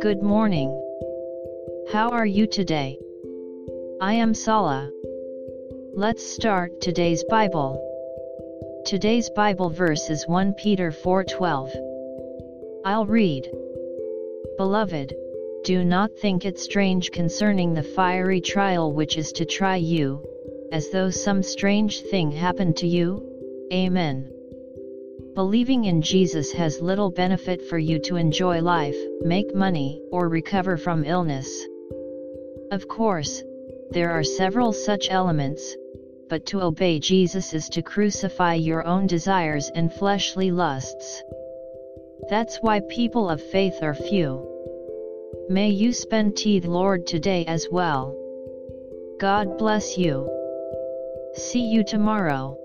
Good morning. How are you today? I am Sala. Let's start today's Bible. Today's Bible verse is 1 Peter 4:12. I'll read. Beloved, do not think it strange concerning the fiery trial which is to try you, as though some strange thing happened to you. Amen. Believing in Jesus has little benefit for you to enjoy life, make money, or recover from illness. Of course, there are several such elements, but to obey Jesus is to crucify your own desires and fleshly lusts. That's why people of faith are few. May you spend teeth Lord today as well. God bless you. See you tomorrow.